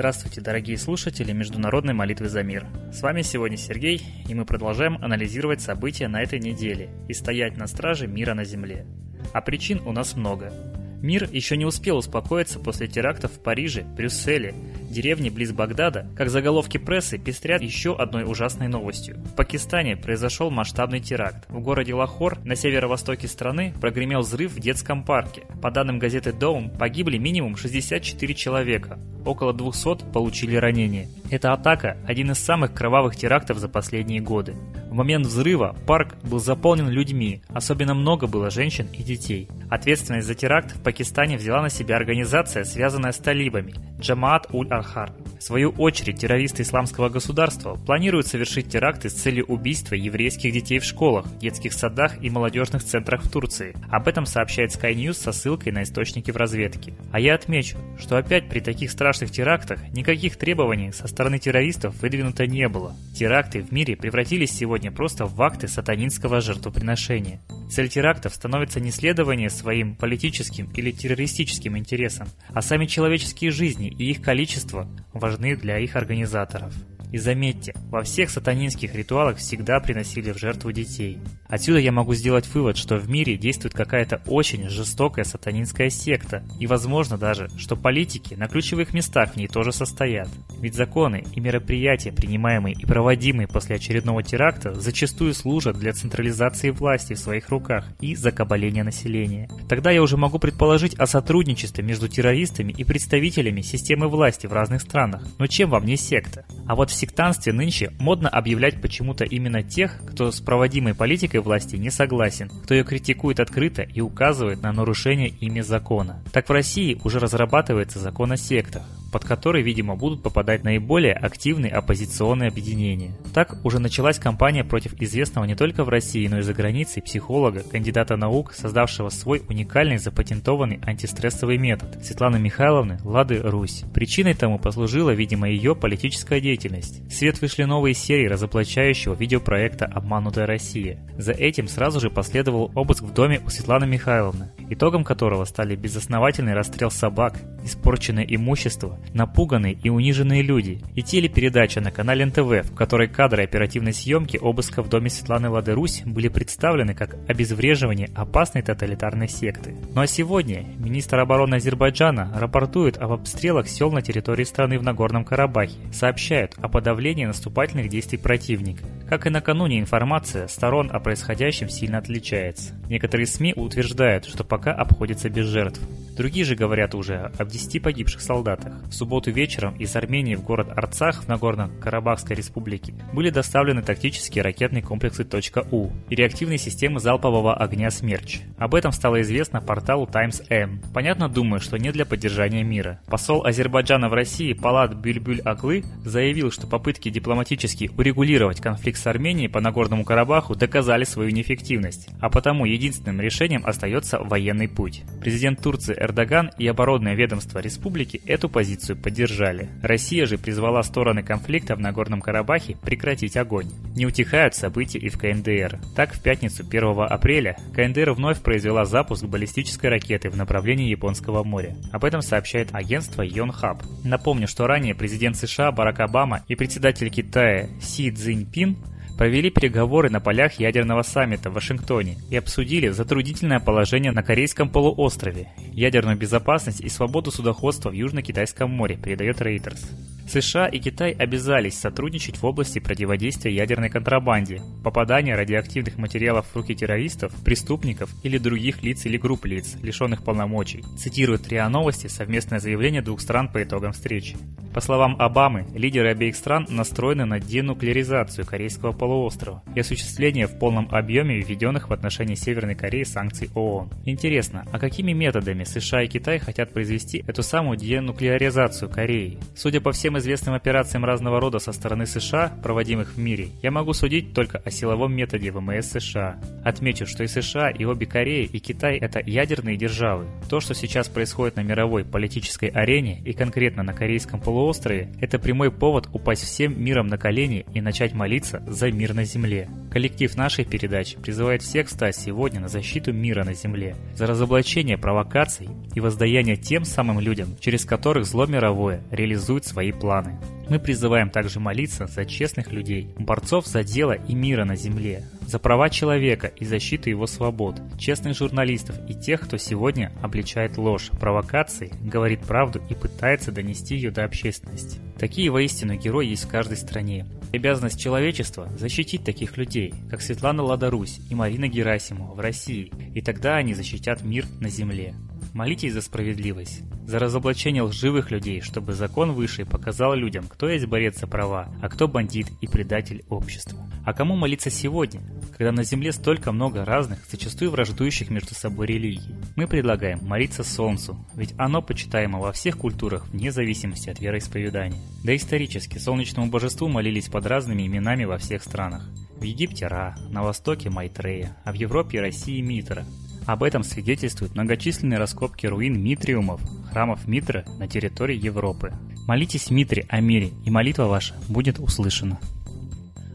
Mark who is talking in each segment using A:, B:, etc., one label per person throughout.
A: Здравствуйте, дорогие слушатели Международной молитвы за мир. С вами сегодня Сергей, и мы продолжаем анализировать события на этой неделе и стоять на страже мира на Земле. А причин у нас много. Мир еще не успел успокоиться после терактов в Париже, Брюсселе, деревне близ Багдада, как заголовки прессы пестрят еще одной ужасной новостью. В Пакистане произошел масштабный теракт. В городе Лахор на северо-востоке страны прогремел взрыв в детском парке. По данным газеты Доум, погибли минимум 64 человека. Около 200 получили ранения. Эта атака – один из самых кровавых терактов за последние годы. В момент взрыва парк был заполнен людьми, особенно много было женщин и детей. Ответственность за теракт в Пакистане взяла на себя организация, связанная с талибами – Джамаат Уль-Ахар. В свою очередь, террористы исламского государства планируют совершить теракты с целью убийства еврейских детей в школах, детских садах и молодежных центрах в Турции. Об этом сообщает Sky News со ссылкой на источники в разведке. А я отмечу, что опять при таких страшных терактах никаких требований со стороны террористов выдвинуто не было. Теракты в мире превратились сегодня просто в акты сатанинского жертвоприношения. Цель терактов становится не следование своим политическим или террористическим интересам, а сами человеческие жизни и их количество важны для их организаторов. И заметьте, во всех сатанинских ритуалах всегда приносили в жертву детей. Отсюда я могу сделать вывод, что в мире действует какая-то очень жестокая сатанинская секта, и возможно даже, что политики на ключевых местах в ней тоже состоят. Ведь законы и мероприятия, принимаемые и проводимые после очередного теракта, зачастую служат для централизации власти в своих руках и закабаления населения. Тогда я уже могу предположить о сотрудничестве между террористами и представителями системы власти в разных странах. Но чем вам не секта? А вот сектанстве нынче модно объявлять почему-то именно тех, кто с проводимой политикой власти не согласен, кто ее критикует открыто и указывает на нарушение ими закона. Так в России уже разрабатывается закон о сектах под который, видимо, будут попадать наиболее активные оппозиционные объединения. Так уже началась кампания против известного не только в России, но и за границей психолога, кандидата наук, создавшего свой уникальный запатентованный антистрессовый метод Светланы Михайловны Лады Русь. Причиной тому послужила, видимо, ее политическая деятельность. В свет вышли новые серии разоблачающего видеопроекта «Обманутая Россия». За этим сразу же последовал обыск в доме у Светланы Михайловны, итогом которого стали безосновательный расстрел собак, испорченное имущество, напуганные и униженные люди, и телепередача на канале НТВ, в которой кадры оперативной съемки обыска в доме Светланы Лады Русь были представлены как обезвреживание опасной тоталитарной секты. Ну а сегодня министр обороны Азербайджана рапортует об обстрелах сел на территории страны в Нагорном Карабахе, сообщают о подавлении наступательных действий противника. Как и накануне информация сторон о происходящем сильно отличается. Некоторые СМИ утверждают, что пока обходится без жертв. Другие же говорят уже об 10 погибших солдатах. В субботу вечером из Армении в город Арцах в Нагорно-Карабахской республике были доставлены тактические ракетные комплексы .У и реактивные системы залпового огня «Смерч». Об этом стало известно порталу Times M. Понятно, думаю, что не для поддержания мира. Посол Азербайджана в России Палат Бюльбюль Аглы заявил, что попытки дипломатически урегулировать конфликт с Арменией по Нагорному Карабаху доказали свою неэффективность, а потому единственным решением остается военный путь. Президент Турции Эрдоган и оборонное ведомство республики эту позицию поддержали. Россия же призвала стороны конфликта в Нагорном Карабахе прекратить огонь. Не утихают события и в КНДР. Так, в пятницу 1 апреля КНДР вновь произвела запуск баллистической ракеты в направлении Японского моря. Об этом сообщает агентство Йонхаб. Напомню, что ранее президент США Барак Обама и председатель Китая Си Цзиньпин провели переговоры на полях ядерного саммита в Вашингтоне и обсудили затруднительное положение на Корейском полуострове, ядерную безопасность и свободу судоходства в Южно-Китайском море, передает Reuters. США и Китай обязались сотрудничать в области противодействия ядерной контрабанде, попадания радиоактивных материалов в руки террористов, преступников или других лиц или групп лиц, лишенных полномочий, цитирует РИА Новости совместное заявление двух стран по итогам встречи. По словам Обамы, лидеры обеих стран настроены на денуклеаризацию Корейского полуострова и осуществление в полном объеме введенных в отношении Северной Кореи санкций ООН. Интересно, а какими методами США и Китай хотят произвести эту самую денуклеаризацию Кореи? Судя по всем известным операциям разного рода со стороны США, проводимых в мире, я могу судить только о силовом методе ВМС США. Отмечу, что и США, и обе Кореи, и Китай – это ядерные державы. То, что сейчас происходит на мировой политической арене и конкретно на Корейском полуострове, полуострове – это прямой повод упасть всем миром на колени и начать молиться за мир на земле. Коллектив нашей передачи призывает всех встать сегодня на защиту мира на земле, за разоблачение провокаций и воздаяние тем самым людям, через которых зло мировое реализует свои планы. Мы призываем также молиться за честных людей, борцов за дело и мира на земле, за права человека и защиту его свобод, честных журналистов и тех, кто сегодня обличает ложь, провокации, говорит правду и пытается донести ее до общественности. Такие воистину герои есть в каждой стране. обязанность человечества – защитить таких людей, как Светлана Ладарусь и Марина Герасимова в России, и тогда они защитят мир на земле. Молитесь за справедливость, за разоблачение лживых людей, чтобы закон высший показал людям, кто есть борец за права, а кто бандит и предатель обществу. А кому молиться сегодня, когда на Земле столько много разных, зачастую враждующих между собой религий? Мы предлагаем молиться Солнцу, ведь оно почитаемо во всех культурах вне зависимости от вероисповедания. Да исторически солнечному божеству молились под разными именами во всех странах. В Египте Ра, на Востоке Майтрея, а в Европе и России Митра. Об этом свидетельствуют многочисленные раскопки руин Митриумов, храмов Митры на территории Европы. Молитесь Митре о мире, и молитва ваша будет услышана.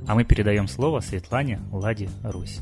A: А мы передаем слово Светлане Ладе Русь.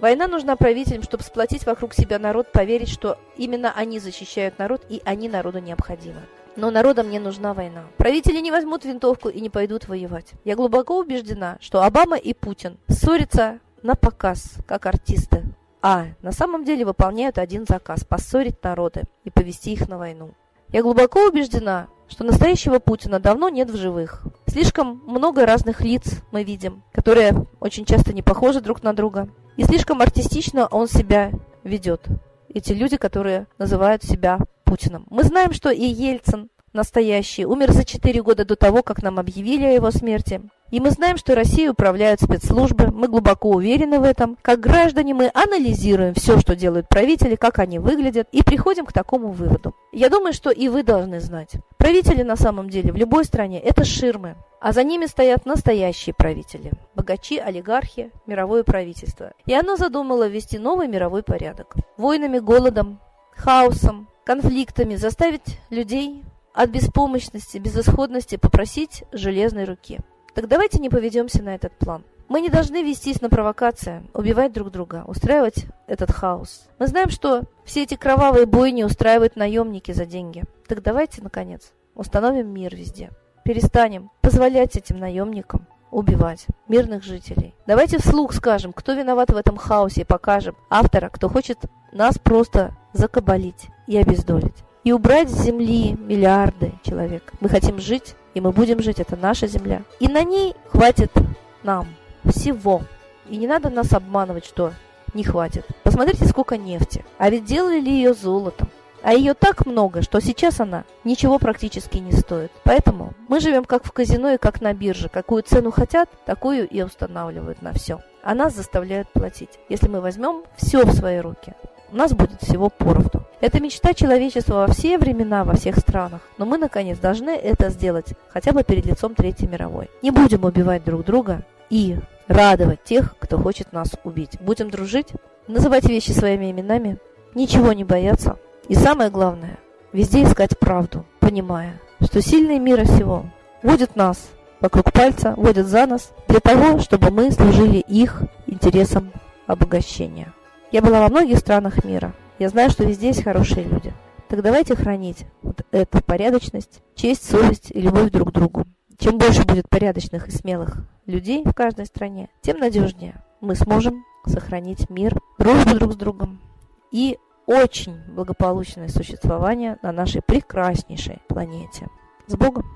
B: Война нужна правителям, чтобы сплотить вокруг себя народ, поверить, что именно они защищают народ и они народу необходимы. Но народам не нужна война. Правители не возьмут винтовку и не пойдут воевать. Я глубоко убеждена, что Обама и Путин ссорятся на показ, как артисты. А на самом деле выполняют один заказ – поссорить народы и повести их на войну. Я глубоко убеждена, что настоящего Путина давно нет в живых. Слишком много разных лиц мы видим, которые очень часто не похожи друг на друга. И слишком артистично он себя ведет. Эти люди, которые называют себя Путиным. Мы знаем, что и Ельцин настоящий умер за 4 года до того, как нам объявили о его смерти. И мы знаем, что Россией управляют спецслужбы, мы глубоко уверены в этом. Как граждане мы анализируем все, что делают правители, как они выглядят, и приходим к такому выводу. Я думаю, что и вы должны знать. Правители на самом деле в любой стране – это ширмы, а за ними стоят настоящие правители – богачи, олигархи, мировое правительство. И оно задумало ввести новый мировой порядок. Войнами, голодом, хаосом, конфликтами заставить людей от беспомощности, безысходности попросить железной руки. Так давайте не поведемся на этот план. Мы не должны вестись на провокации, убивать друг друга, устраивать этот хаос. Мы знаем, что все эти кровавые бойни устраивают наемники за деньги. Так давайте, наконец, установим мир везде. Перестанем позволять этим наемникам убивать мирных жителей. Давайте вслух скажем, кто виноват в этом хаосе, и покажем автора, кто хочет нас просто закабалить и обездолить. И убрать с земли миллиарды человек. Мы хотим жить, и мы будем жить, это наша земля. И на ней хватит нам всего. И не надо нас обманывать, что не хватит. Посмотрите, сколько нефти. А ведь делали ли ее золотом? А ее так много, что сейчас она ничего практически не стоит. Поэтому мы живем как в казино и как на бирже. Какую цену хотят, такую и устанавливают на все. А нас заставляют платить. Если мы возьмем все в свои руки, у нас будет всего поровну. Это мечта человечества во все времена, во всех странах. Но мы, наконец, должны это сделать, хотя бы перед лицом Третьей мировой. Не будем убивать друг друга и радовать тех, кто хочет нас убить. Будем дружить, называть вещи своими именами, ничего не бояться. И самое главное, везде искать правду, понимая, что сильные мира всего водят нас вокруг пальца, водят за нас для того, чтобы мы служили их интересам обогащения. Я была во многих странах мира. Я знаю, что везде есть хорошие люди. Так давайте хранить вот эту порядочность, честь, совесть и любовь друг к другу. Чем больше будет порядочных и смелых людей в каждой стране, тем надежнее мы сможем сохранить мир, дружбу друг с другом и очень благополучное существование на нашей прекраснейшей планете. С Богом!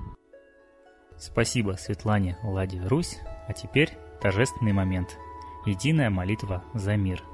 A: Спасибо Светлане Ладе Русь. А теперь торжественный момент. Единая молитва за мир –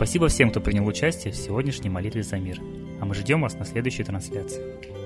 B: Спасибо всем, кто принял участие в сегодняшней молитве за мир. А мы ждем вас на следующей трансляции.